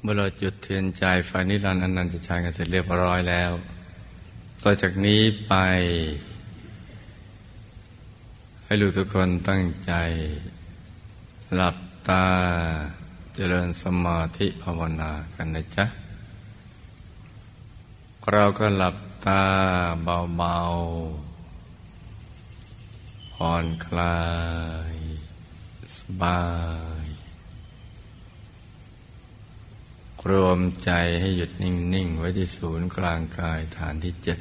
เมื่อเราจุดเทียนใจไฟนิรันดร์อนันตชัยกันเสร็จเรียบร้อยแล้ว ต่อจากนี้ไป ให้ลูกทุกคนตั้งใจ หลับตาเจริญสมาธิภาวนากันนะจ๊ะ เราก็หลับตาเบาๆผ่อนคลาย สบาย รวมใจให้หยุดนิ่ง ๆ ไว้ที่ศูนย์กลางกายฐานที่เจ็ด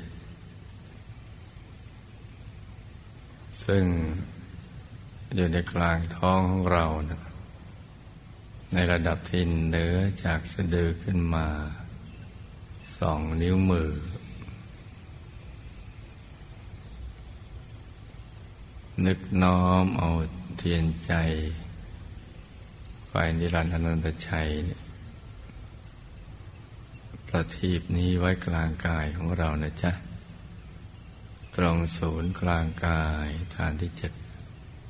ซึ่งอยู่ในกลางท้องของเรานะในระดับที่เหนือจากสะดือขึ้นมาสองนิ้วมือ นึกน้อมเอาเทียนใจไฟนิรันดร์อนันตชัยเนี่ย ประทีปนี้ไว้กลางกายของเรานะจ๊ะ ตรงศูนย์กลางกายฐานที่เจ็ด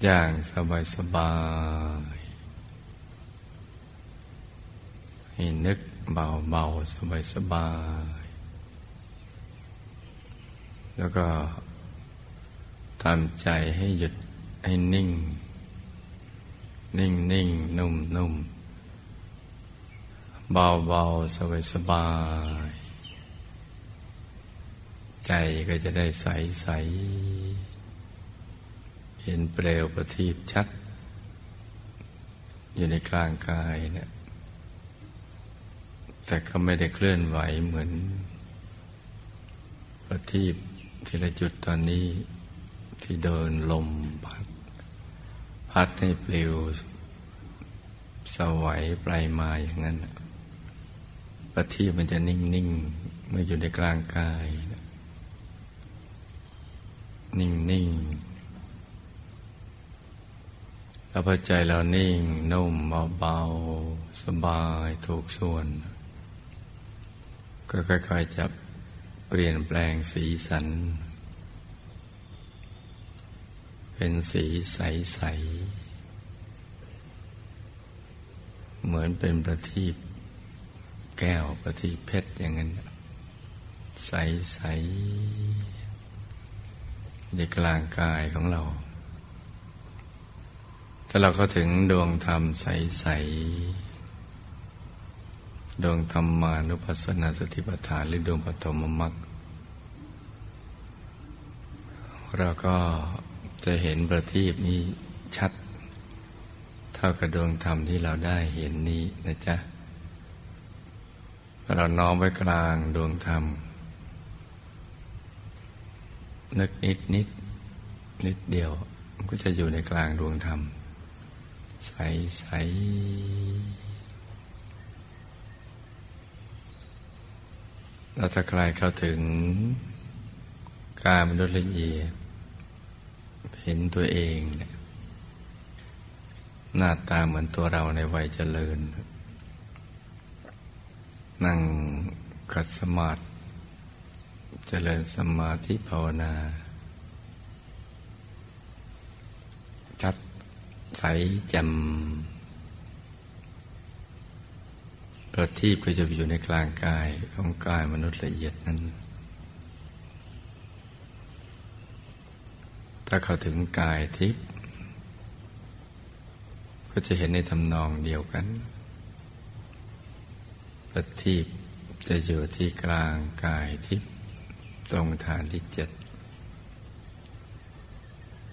อย่างสบายสบายให้นึกเบาเบาสบายสบาย แล้วก็ทำใจให้หยุดให้นิ่ง นิ่งนิ่งนุ่มนุ่ม เบาๆสบาย ใจก็จะได้ใสใส เห็นเปลวประทีปชัด อยู่ในกลางกายเนะี่ย แต่ก็ไม่ได้เคลื่อนไหวเหมือน ประทีปที่ละจุดตอนนี้ที่เดินลมพัด พัดให้เปลวสวัยปลายมาอย่างนั้น ประทีปมันจะนิ่งๆเมื่ออยู่ในกลางกาย นิ่งๆแล้วพอใจเรานิ่งนุ่มเบาๆสบายถูกส่วน ก็ค่อยๆจะเปลี่ยนแปลงสีสัน เป็นสีใส ๆ เหมือนเป็นประทีป แก้วปฏิเพชรอย่างนั้น ใสใสในกลางกายของเรา ถ้าเราก็ถึงดวงธรรมใสใสดวงธรรมานุปัสสนาสติปัฏฐานหรือดวงปฐมมรรคเราก็จะเห็นประทีปนี้ชัด เท่ากับดวงธรรมที่เราได้เห็นนี้นะจ๊ะ เราน้อมไว้กลางดวงธรรม นึกนิดนิดนิดเดียว มันก็จะอยู่ในกลางดวงธรรม ใสใสเราจะคลายเข้าถึงกายมนุษย์ละเอียดเห็นตัวเอง หน้าตาเหมือนตัวเราในวัยเจริญ นั่งกัดสมาธิเจริญสมาธิภาวนาจัดใสจำประทีปก็จะอยู่ในกลางกายของกายมนุษย์ละเอียดนั้น ถ้าเขาถึงกายทิพย์ก็จะเห็นในทำนองเดียวกัน ประทีปจะอยู่ที่กลางกายทิพย์ตรงฐานที่เจ็ด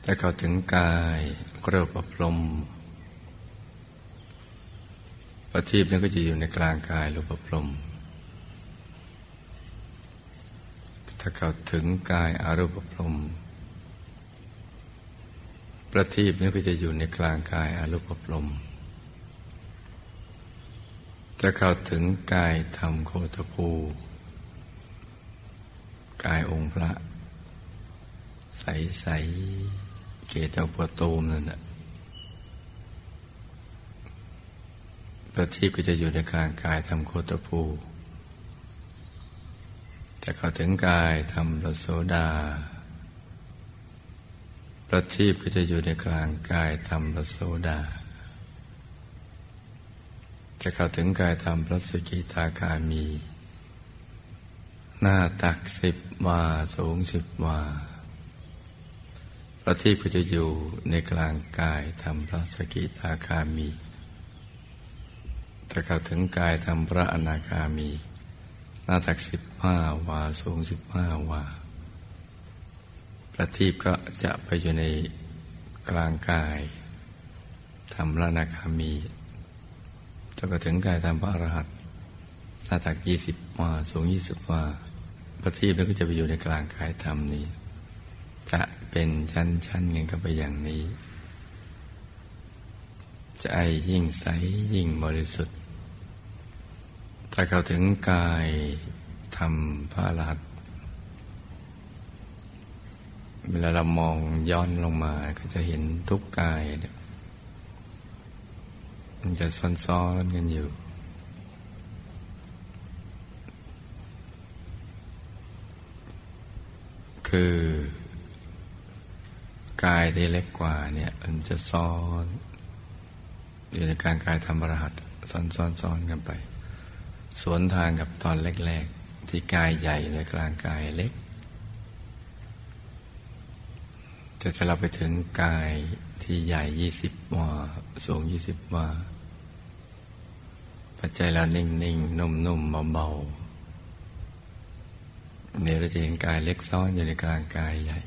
ถ้าเข้าถึงกายรูปปลมประทีปนั้นก็จะอยู่ในกลางกายรูปปลมถ้าเข้าถึงกายอารูปปลมประทีปนั้นก็จะอยู่ในกลางกายอารูปปลม จะเข้าถึงกายธรรมโคตภูกายองค์พระ ใสใสเกตปตูมนั่นแหละประทีปก็จะอยู่ในกลางกายธรรมโคตภูจะเข้าถึงกายธรรมรโสดา ประทีปก็จะอยู่ในกลางกายธรรมรโสดา จะเข้าถึงกายธรรมพระสกิทาคามี หน้าตักสิบวาสูงสิบวาพระที่ก็จะอยู่ในกลางกายทำพระสกิทาคามีถ้าเข้าถึงกายทำพระอนาคามี หน้าตักสิบห้าวาสูงสิบห้าวาประทีปก็จะไปอยู่ในกลางกายทำระอนาคามี ถ้าก็ถึงกายทำพระอรหันต์หน้าตักยี่สิบวาสูงยี่สิบวาประทีปนั้นก็จะไปอยู่ในกลางกายธรรมนี้ จะเป็นชั้นชั้นกันก็ไปอย่างนี้ ใจยิ่งใสยิ่งบริสุทธิ์ ถ้าเข้าถึงกายทำพระรัตเวลาเรามองย้อนลงมาก็จะเห็นทุกกายเนี่ย มันจะซ้อนๆกันอยู่ คือ กายที่เล็กกว่าเนี่ย มันจะซ้อน อยู่ในการกายทำประหัตซ้อนซ้อนซ้อนกันไป สวนทางกับตอนแรกๆที่กายใหญ่ในกลางกายเล็ก จะจะเราไปถึงกายที่ใหญ่ยี่สิบวาสูงยี่สิบวาปัจจัยเรานิ่งๆนุ่มๆเบาๆเนี่ยเราจะเห็นกายเล็กซ้อนอยู่ในกลางกายใหญ่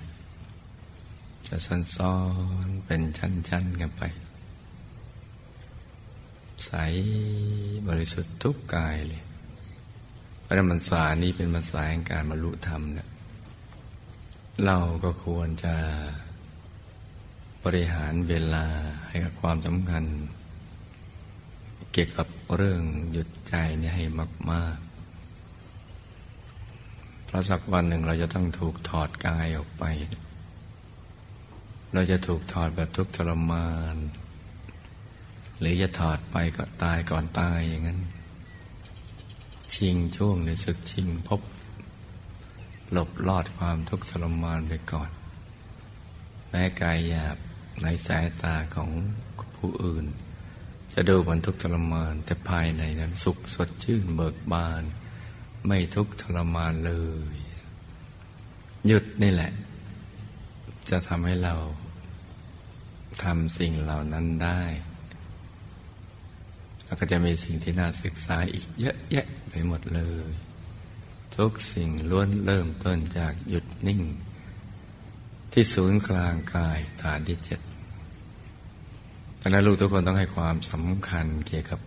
จะซ้อนๆเป็นชั้นๆกันไป ใสบริสุทธิ์ทุกกายเลยเพราะมันสานี้เป็นมาสายงการบรรลุธรรมเนี่ยเราก็ควรจะ บริหารเวลาให้กับความสำคัญ เกี่ยวกับเรื่องหยุดใจนี่ให้มากๆเพราะสักวันหนึ่งเราจะต้องถูกถอดกายออกไป เราจะถูกถอดแบบทุกข์ทรมาน หรือจะถอดไปก็ตายก่อนตายอย่างนั้น ชิงช่วงในศึกชิงพบ หลบลอดความทุกข์ทรมานไปก่อนแม้กายหยาบ ในสายตาของผู้อื่น จะดูมันทุกข์ทรมานแต่ภายในนั้นสุขสดชื่นเบิกบาน ไม่ทุกข์ทรมานเลย หยุดนี่แหละ จะทำให้เราทำสิ่งเหล่านั้นได้ แล้วก็จะมีสิ่งที่น่าศึกษาอีกเยอะแยะไปหมดเลย ทุกสิ่งล้วนเริ่มต้นจากหยุดนิ่ง ที่ศูนย์กลางกายฐานที่เจ็ดดังนั้นลูกทุกคนต้องให้ความสำคัญเกี่ยวกับ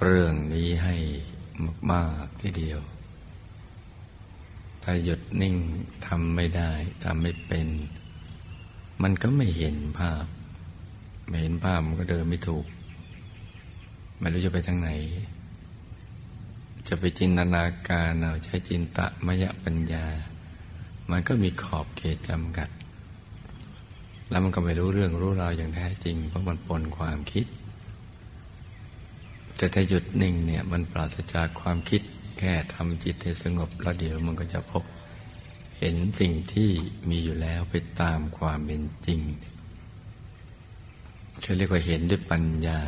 เรื่องนี้ให้มากๆทีเดียว ถ้าหยุดนิ่งทำไม่ได้ทำไม่เป็น มันก็ไม่เห็นภาพ ไม่เห็นภาพมันก็เดินไม่ถูก ไม่รู้จะไปทางไหน จะไปจินตนาการเอาใช้จินตะมยปัญญา มันก็มีขอบเขตจำกัด แล้วมันก็ไม่รู้เรื่องรู้ราวอย่างแท้จริง เพราะมันปนความคิด แต่ถ้าหยุดนิ่งเนี่ยมันปราศจากความคิดแค่ทำจิตให้สงบ แล้วเดี๋ยวมันก็จะพบเห็นสิ่งที่มีอยู่แล้วไปตามความเป็นจริงเขาเรียกว่าเห็นด้วยปัญญา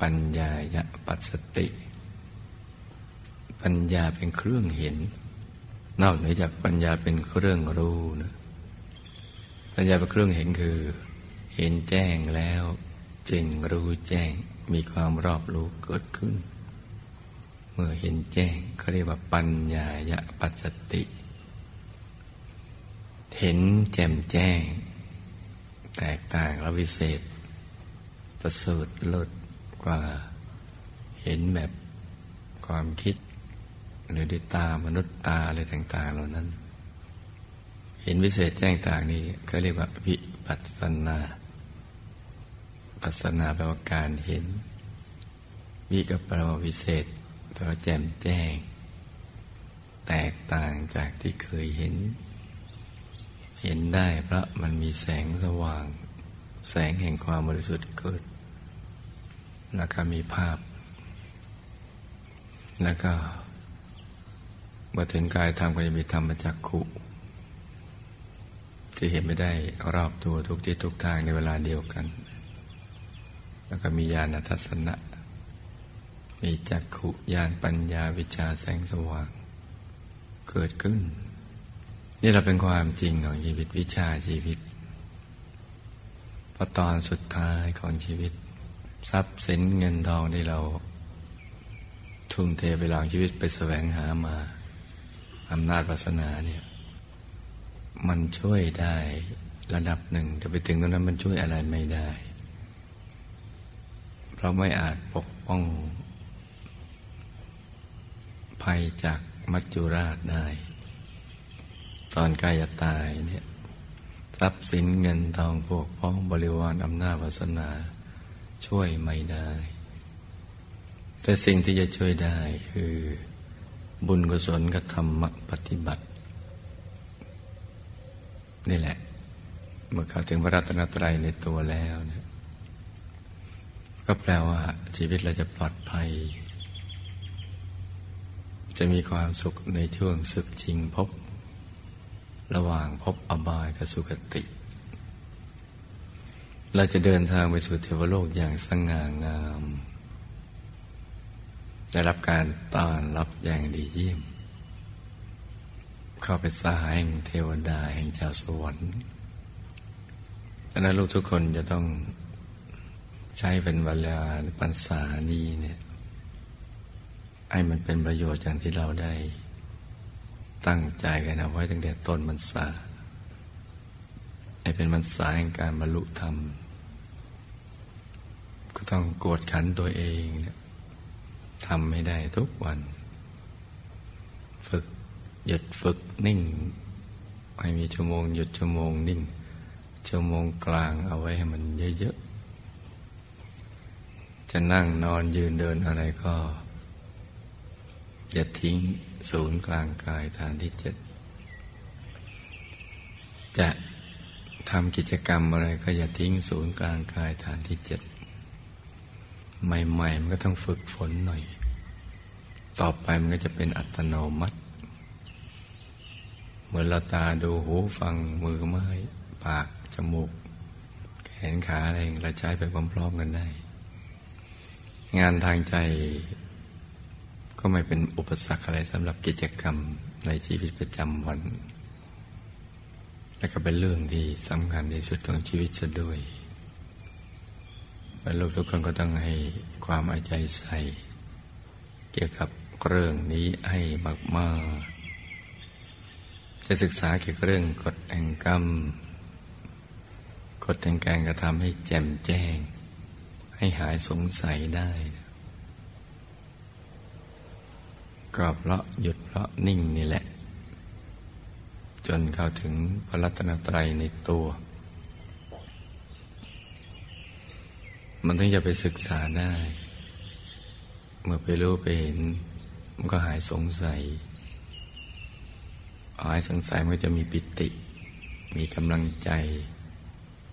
ปัญญายะปัสสติ ปัญญาเป็นเครื่องเห็น นอกเหนือจากปัญญาเป็นเครื่องรู้นะ ปัญญาเป็นเครื่องเห็นคือ เห็นแจ้งแล้วจึงรู้แจ้งมีความรอบรู้เกิดขึ้น เมื่อเห็นแจ้งเขาเรียกว่าปัญญายะปัสสติ เห็นแจ่มแจ้ง แตกต่างและวิเศษ ประเสริฐลิศกว่า เห็นแบบความคิด หรือด้วยตามนุษย์ตาอะไรต่าง ๆ เหล่านั้น เห็นวิเศษแจ้งต่างนี้ก็เรียกว่าวิปัสสนา ปัสนาแปลว่าการเห็น วิก็แปลว่าวิเศษตัวแจ่มแจ้ง แตกต่างจากที่เคยเห็น เห็นได้เพราะมันมีแสงสว่าง แสงแห่งความบริสุทธิ์เกิด แล้วก็มีภาพ แล้วก็มาถึงกายธรรมก็จะมีธรรมจักขุ ที่เห็นไม่ได้รอบตัวทุกที่ทุกทางในเวลาเดียวกัน แล้วก็มีญาณทัศนะ มีจักขุญาณปัญญาวิชาแสงสว่าง เกิดขึ้น นี่เราเป็นความจริงของชีวิตวิชาชีวิตพอตอนสุดท้ายของชีวิต ทรัพย์สินเงินทองที่เรา ทุ่มเทเวลาชีวิตไปแสวงหามาอำนาจวาสนาเนี่ย มันช่วยได้ระดับหนึ่งแต่ไปถึงตรงนั้นมันช่วยอะไรไม่ได้ เพราะไม่อาจปกป้อง ภัยจากมัจจุราชได้ ตอนกายตายเนี่ยทรัพย์สินเงินทองพวกพ้องบริวารอำนาจวาสนา ช่วยไม่ได้ แต่สิ่งที่จะช่วยได้คือ บุญกุศลกับธรรมปฏิบัติ นี่แหละ เมื่อเข้าถึงพระรัตนตรัยในตัวแล้วเนี่ยก็แปลว่าชีวิตเราจะปลอดภัย จะมีความสุขในช่วงศึกชิงพบ ระหว่างพบอบายกับสุคติ เราจะเดินทางไปสู่เทวโลกอย่างสง่างาม ได้รับการต้อนรับอย่างดีเยี่ยม เข้าไปสหายแห่งเทวดาแห่งเจ้าสวรรค์ดังนั้นลูกทุกคนจะต้องใช้เป็นเวลาปัญษานี้เนี่ยให้มันเป็นประโยชน์อย่างที่เราได้ ตั้งใจกันเอาไว้ตั้งแต่ต้นมันสาให้เป็นมันสาแห่งการบรรลุธรรม ก็ต้องกดขันตัวเองทำไม่ได้ทุกวัน หยุดฝึกนิ่งให้มีชั่วโมงหยุดชั่วโมงนิ่ง ชั่วโมงกลางเอาไว้ให้มันเยอะๆ จะนั่งนอนยืนเดินอะไรก็ อย่าทิ้งศูนย์กลางกายฐานที่เจ็ดจะทำกิจกรรมอะไรก็อย่าทิ้งศูนย์กลางกายฐานที่เจ็ดใหม่ๆ มันก็ต้องฝึกฝนหน่อย ต่อไปมันก็จะเป็นอัตโนมัติ เหมือนเราตาดูหูฟังมือไม้ปาก จมูก แขนขาอะไรเราใช้ไปพร้อมๆกันได้ งานทางใจก็ไม่เป็นอุปสรรคอะไรสำหรับกิจกรรมในชีวิตประจำวัน และก็เป็นเรื่องที่สำคัญที่สุดของชีวิตจะด้วยบรรลุทุกคนก็ต้องให้ความอาใจใส่ เกี่ยวกับเรื่องนี้ให้มากๆ จะศึกษาเกี่ยวกับเรื่องกฎแห่งกรรม กฎแห่งการกระทำให้แจ่มแจ้ง ให้หายสงสัยได้ ก็เพราะหยุดเพราะนิ่งนี่แหละ จนเข้าถึงพระรัตนตรัยในตัว มันถึงจะไปศึกษาได้ เมื่อไปรู้ไปเห็น มันก็หายสงสัย หายสงสัยมันจะมีปิติ มีกำลังใจ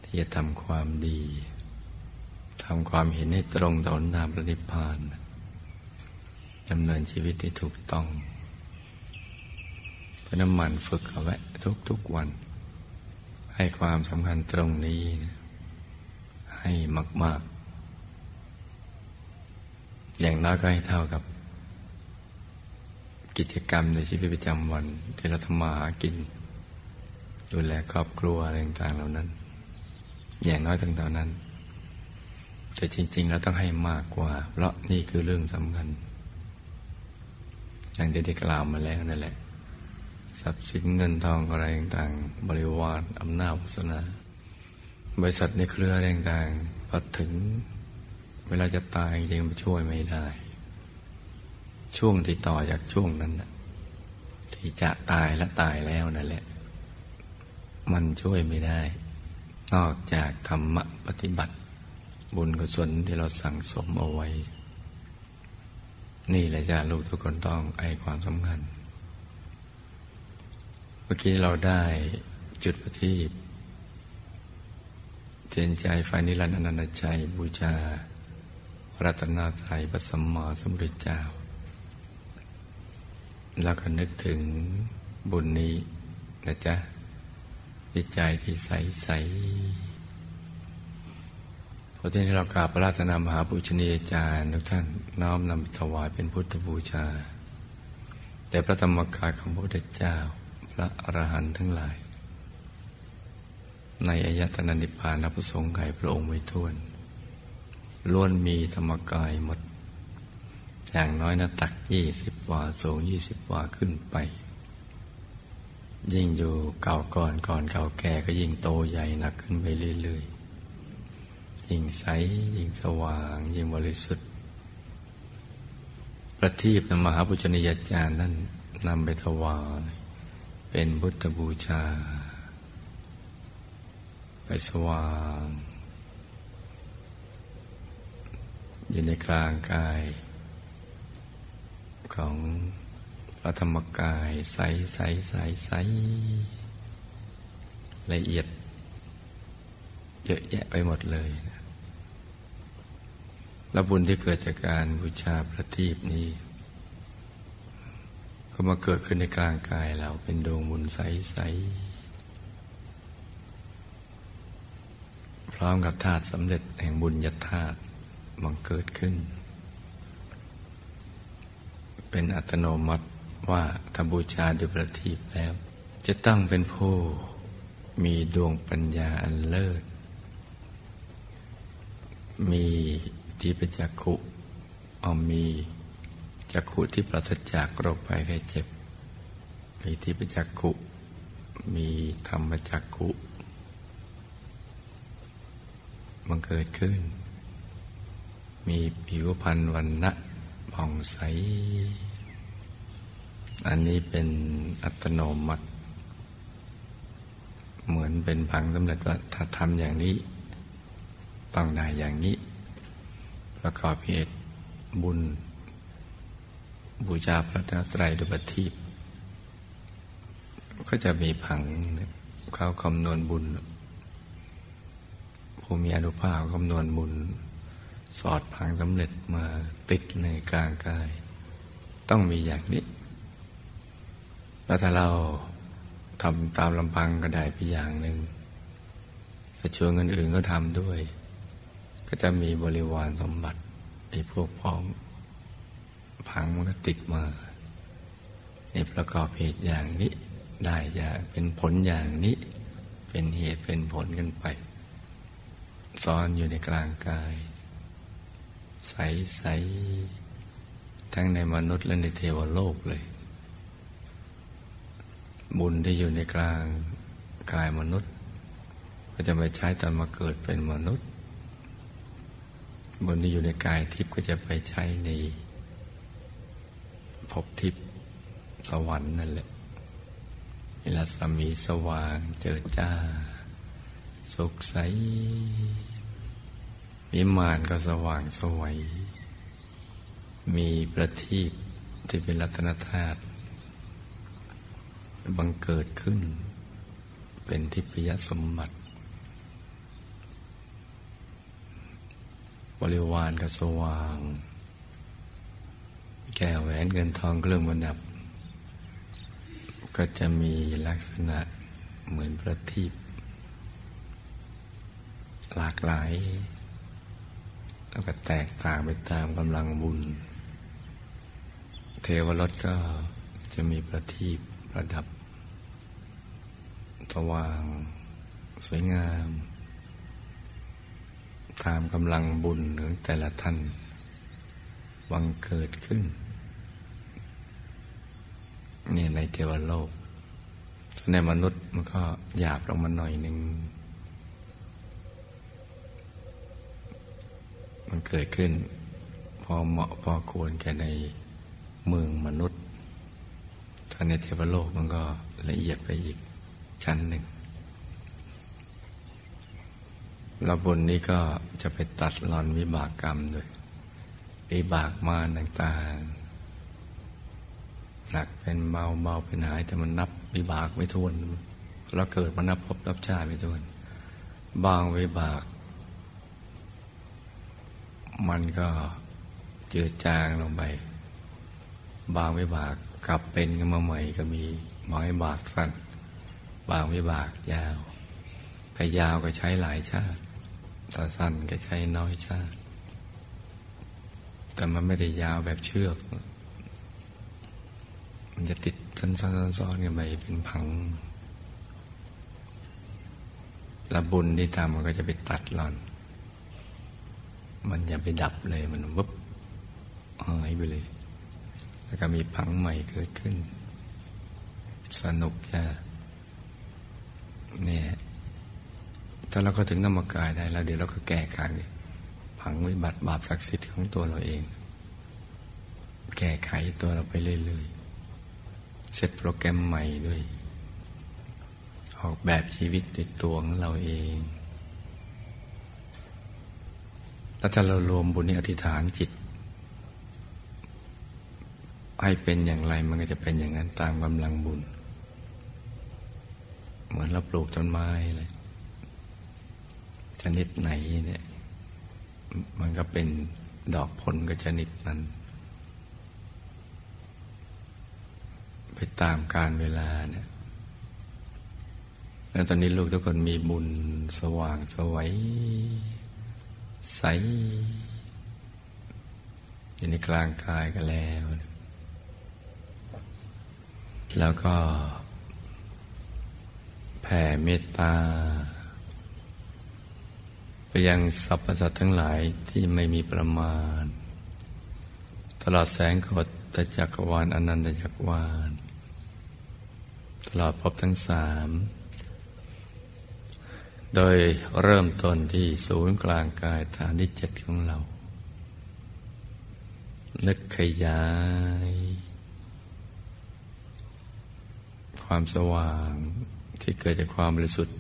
ที่จะทำความดีทำความเห็นให้ตรงต่อหน้าพระนิพพานดำเนินชีวิตที่ถูกต้องพน้ำมันฝึกเอาไว้ทุกๆวัน ให้ความสำคัญตรงนี้นะให้มาก ๆ อย่างน้อยก็ให้เท่ากับ กิจกรรมในชีวิตประจำวัน ที่เราทำมาหากิน ดูแลครอบครัวอะไรต่างๆเหล่านั้น อย่างน้อยตั้งแต่นั้น แต่จริง ๆ เราต้องให้มากกว่า เพราะนี่คือเรื่องสำคัญอย่างที่ได้กล่าวมาแล้วนั่นแหละ ทรัพย์สินเงินทองอะไรต่างๆ บริวารอำนาจวาสนา บริษัทในเครืออะไรต่างๆพอถึง เวลาจะตายจริงๆช่วยไม่ได้ ช่วงที่ต่อจากช่วงนั้นที่จะตายและตายแล้วนั่นแหละ มันช่วยไม่ได้ นอกจากธรรมะปฏิบัติ บุญกุศลที่เราสั่งสมเอาไว้ นี่แหละจ้าลูกทุกคนต้องไอความสำคัญ เมื่อกี้เราได้จุดประทีปเทียนใจไฟนิรันดร์อนันตใจบูชารัตนาไตรปสมมาสมุทรเจ้า แล้วก็นึกถึงบุญนี้นะจ๊ะจิตใจที่ใสใสพอที่นี้เรากราบพระราชนามหาปุชนียาจารย์ทุกท่านน้อมนำถวายเป็นพุทธบูชา แต่พระธรรมกายของพระพุทธเจ้า พระอรหันต์ทั้งหลาย ในอายตนะนิพพานพระสงฆ์ไก่พระองค์ไม่ท้วนล้วนมีธรรมกายหมด อย่างน้อยนะตักยี่สิบวาสูงยี่สิบวาขึ้นไป ยิ่งอยู่เก่าก่อนก่อนเก่าแก่ก็ยิ่งโตใหญ่หนักขึ้นไปเรื่อยๆ ยิ่งใสยิ่งสว่าง ยิ่งบริสุทธิ์ ประทีปนมหาปุจนิยาจารย์นั่นนำไปถวาย เป็นบุตรบูชา ไปสว่างอยู่ในกลางกาย ของพระธรรมกายใสใสใสใสละเอียด เยอะแยะไปหมดเลยนะและบุญที่เกิดจากการบูชาพระทีปนี้ ก็มาเกิดขึ้นในกลางกายเราเป็นดวงบุญใสใสพร้อมกับธาตุสำเร็จแห่งบุญญาธาตุบังเกิดขึ้น เป็นอัตโนมัติว่าถ้าบูชาด้วยประทีปแล้ว จะต้องเป็นผู้มีดวงปัญญาอันเลิศ มีที่เป็นจักขุเอามีจักขุที่ปราศจากโรคภัยไข้เจ็บมีที่เป็นจักขุ มีธรรมจักขุบังเกิดขึ้น มีผิวพรรณวันณะ ผ่องใส อันนี้เป็นอัตโนมัติ เหมือนเป็นพังสำเร็จว่าถ้าทำอย่างนี้ ต้องได้อย่างนี้ ประกอบเหตุบุญ บูชาพระตรัยดุปทีปก็จะมีผังเขาคำนวณบุญผู้มีอนุภาพคำนวณบุญ สอดพังสำเร็จมาติดในกลางกาย ต้องมีอย่างนี้ แล้วถ้าเราทำตามลำพังก็ได้ไปอย่างหนึ่งถ้าชวนคนอื่นก็ทำด้วย ก็จะมีบริวารสมบัติไอ้พวกพร้องพังมันก็ติดมาในประกอบเหตุอย่างนี้ได้อย่างเป็นผลอย่างนี้ เป็นเหตุเป็นผลกันไป ซ้อนอยู่ในกลางกาย ใส ๆ ทั้งในมนุษย์และในเทวโลกเลย บุญที่อยู่ในกลางกายมนุษย์ ก็จะไปใช้ตอนมาเกิดเป็นมนุษย์ บุญที่อยู่ในกายทิพย์ก็จะไปใช้ในภพทิพย์สวรรค์นั่นแหละเวลาสามีสว่างเจิดจ้า สุขใส วิมานก็สว่างสวย มีประทีปที่เป็นรัตนธาตุบังเกิดขึ้น เป็นทิพยสมบัติ บริวารก็สว่าง แก้วแหวนเงินทองเครื่องประดับ ก็จะมีลักษณะเหมือนประทีปหลากหลาย แล้วก็แตกต่างไปตามกำลังบุญ เทวรถก็จะมีประทีปประดับสว่าง สวยงาม ตามกำลังบุญของแต่ละท่านวังเกิดขึ้นเนี่ยในเทวโลก ในมนุษย์มันก็หยาบลงมาหน่อยหนึ่ง มันเกิดขึ้น พอเหมาะพอควรแก่ในเมืองมนุษย์ถ้าในเทวโลกมันก็ละเอียดไปอีกชั้นหนึ่งแล้วบนนี้ก็จะไปตัดหลอนวิบากกรรมด้วยวิบากมาต่างๆหนักเป็นเบาเบาเป็นหายแต่มันนับวิบากไม่ทวนเราเกิดมานับพบนับชาติไม่ทวน บางวิบาก มันก็เจือจางลงไป บางวิบากกลับเป็นกันมาใหม่ก็มีบางวิบากสั้น บางวิบากยาวแต่ยาวก็ใช้หลายชาติถ้าสั้นก็ใช้น้อยชาติ แต่มันไม่ได้ยาวแบบเชือก มันจะติดซ้อนๆๆกันไปเป็นพังแล้วบุญที่ทำมันก็จะไปตัดหล่อน มันอย่าไปดับเลยมันวุบหายไปเลย แล้วก็มีพังใหม่เกิดขึ้น สนุกจ้ะเนี่ยถ้าเราก็ถึงนามกายได้แล้ว เดี๋ยวเราก็แก้ไขผังวิบัติบาปศักดิ์สิทธิ์ของตัวเราเอง แก้ไขตัวเราไปเรื่อยๆเซตโปรแกรมใหม่ด้วย ออกแบบชีวิตด้วยตัวของเราเอง แล้วถ้าเรารวมบุญในอธิษฐานจิต ให้เป็นอย่างไรมันก็จะเป็นอย่างนั้นตามกำลังบุญ เหมือนเราปลูกต้นไม้เลยชนิดไหนเนี่ย มันก็เป็นดอกผลก็ชนิดนั้น ไปตามการเวลาเนี่ยแล้วตอนนี้ลูกทุกคนมีบุญสว่างสวัย ใส อยู่ในกลางกายกันแล้ว แล้วก็ แผ่เมตตา ไปยังสรรพสัตว์ทั้งหลายที่ไม่มีประมาณ ตลอดแสงกดตจักรวาลอนันตจักรวาล ตลอดพบทั้งสาม โดยเริ่มต้นที่ศูนย์กลางกายฐานที่เจ็ดของเรา นึกขยาย ความสว่างที่เกิดจากความบริสุทธิ์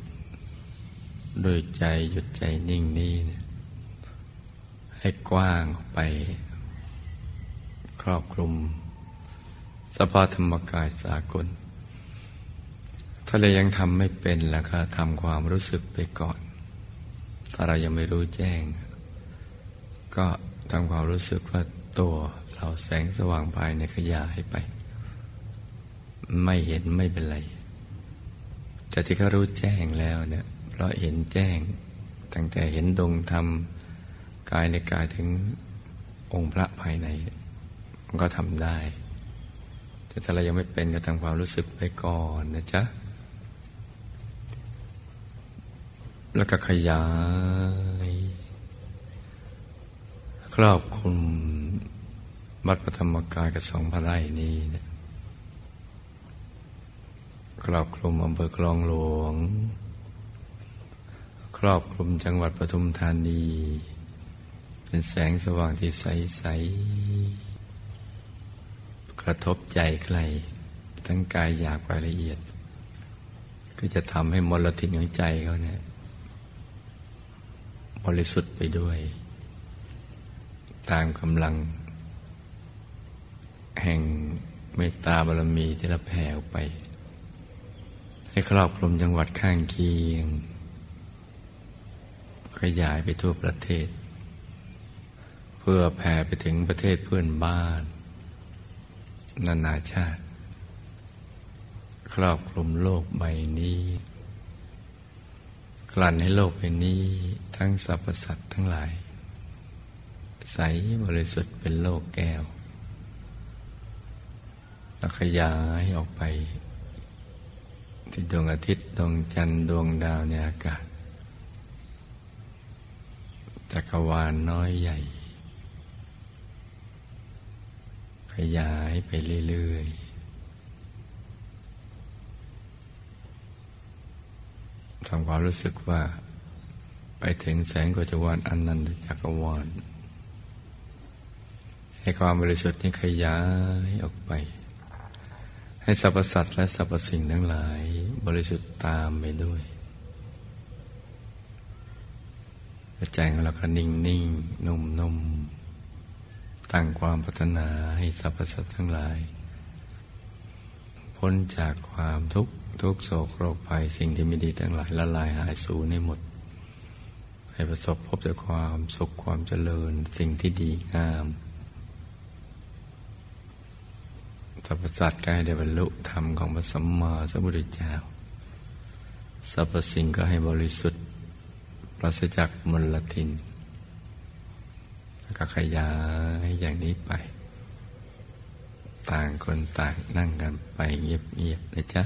โดยใจหยุดใจนิ่งนี้เนี่ยให้กว้างออกไป ครอบคลุมสภาธรรมกายสากล ถ้าเรายังทำไม่เป็นแล้วก็ทำความรู้สึกไปก่อน ถ้าเรายังไม่รู้แจ้ง ก็ทำความรู้สึกว่าตัวเราแสงสว่างภายในขยายไป ไม่เห็นไม่เป็นไร แต่ที่เขารู้แจ้งแล้วเนี่ยเพราะเห็นแจ้ง ตั้งแต่เห็นดวงธรรมกายในกายถึงองค์พระภายในมันก็ทำได้ แต่ถ้าเรายังไม่เป็นก็ทำความรู้สึกไปก่อนนะจ๊ะ แล้วก็ขยาย ครอบคลุมวัดปฐมกายกับสองพระไร่นี้นี่ยครอบคลุมอำเภอคลองหลวง ครอบคลุมจังหวัดปทุมธานี เป็นแสงสว่างที่ใสๆกระทบใจใคร ทั้งกายอยากไปละเอียด ก็จะทำให้มลทินของใจเขาเนี่ย บริสุทธิ์ไปด้วย ตามกำลัง แห่งเมตตาบารมีที่เราแผ่ออกไป ให้ครอบคลุมจังหวัดข้างเคียง ขยายไปทั่วประเทศ เพื่อแผ่ไปถึงประเทศเพื่อนบ้าน นานาชาติ ครอบคลุมโลกใบนี้ ลั่นให้โลกใบนี้ทั้งสรรพสัตว์ทั้งหลาย ใสบริสุทธิ์เป็นโลกแก้วแล้วขยายออกไป ที่ดวงอาทิตย์ดวงจันทร์ดวงดาวในอากาศจักรวาลน้อยใหญ่ ขยายไปเรื่อยๆ ทำความรู้สึกว่า ไปถึงแสงกัจวานอันนันตจักรวาลให้ความบริสุทธิ์นี้ขยายออกไป ให้สรรพสัตว์และสรรพสิ่งทั้งหลาย บริสุทธิ์ตามไปด้วยใจของเราก็นิ่งนิ่งนุ่มนุ่มตั้งความพัฒนาให้สรรพสัตว์ทั้งหลาย พ้นจากความทุกข์ ทุกโศกโรคภัยสิ่งที่ไม่ดีทั้งหลายละลายหายสูญในหมด ให้ประสบพบแต่ความสุขความเจริญ สิ่งที่ดีงามสรรพสัตว์กายได้บรรลุธรรมของพระสัมมาสัมพุทธเจ้าสรรพสิ่งก็ให้บริสุทธิ์ปราศจากมลทินแล้วก็ขยายอย่างนี้ไป ต่างคนต่างนั่งกันไปเงียบๆนะจ๊ะ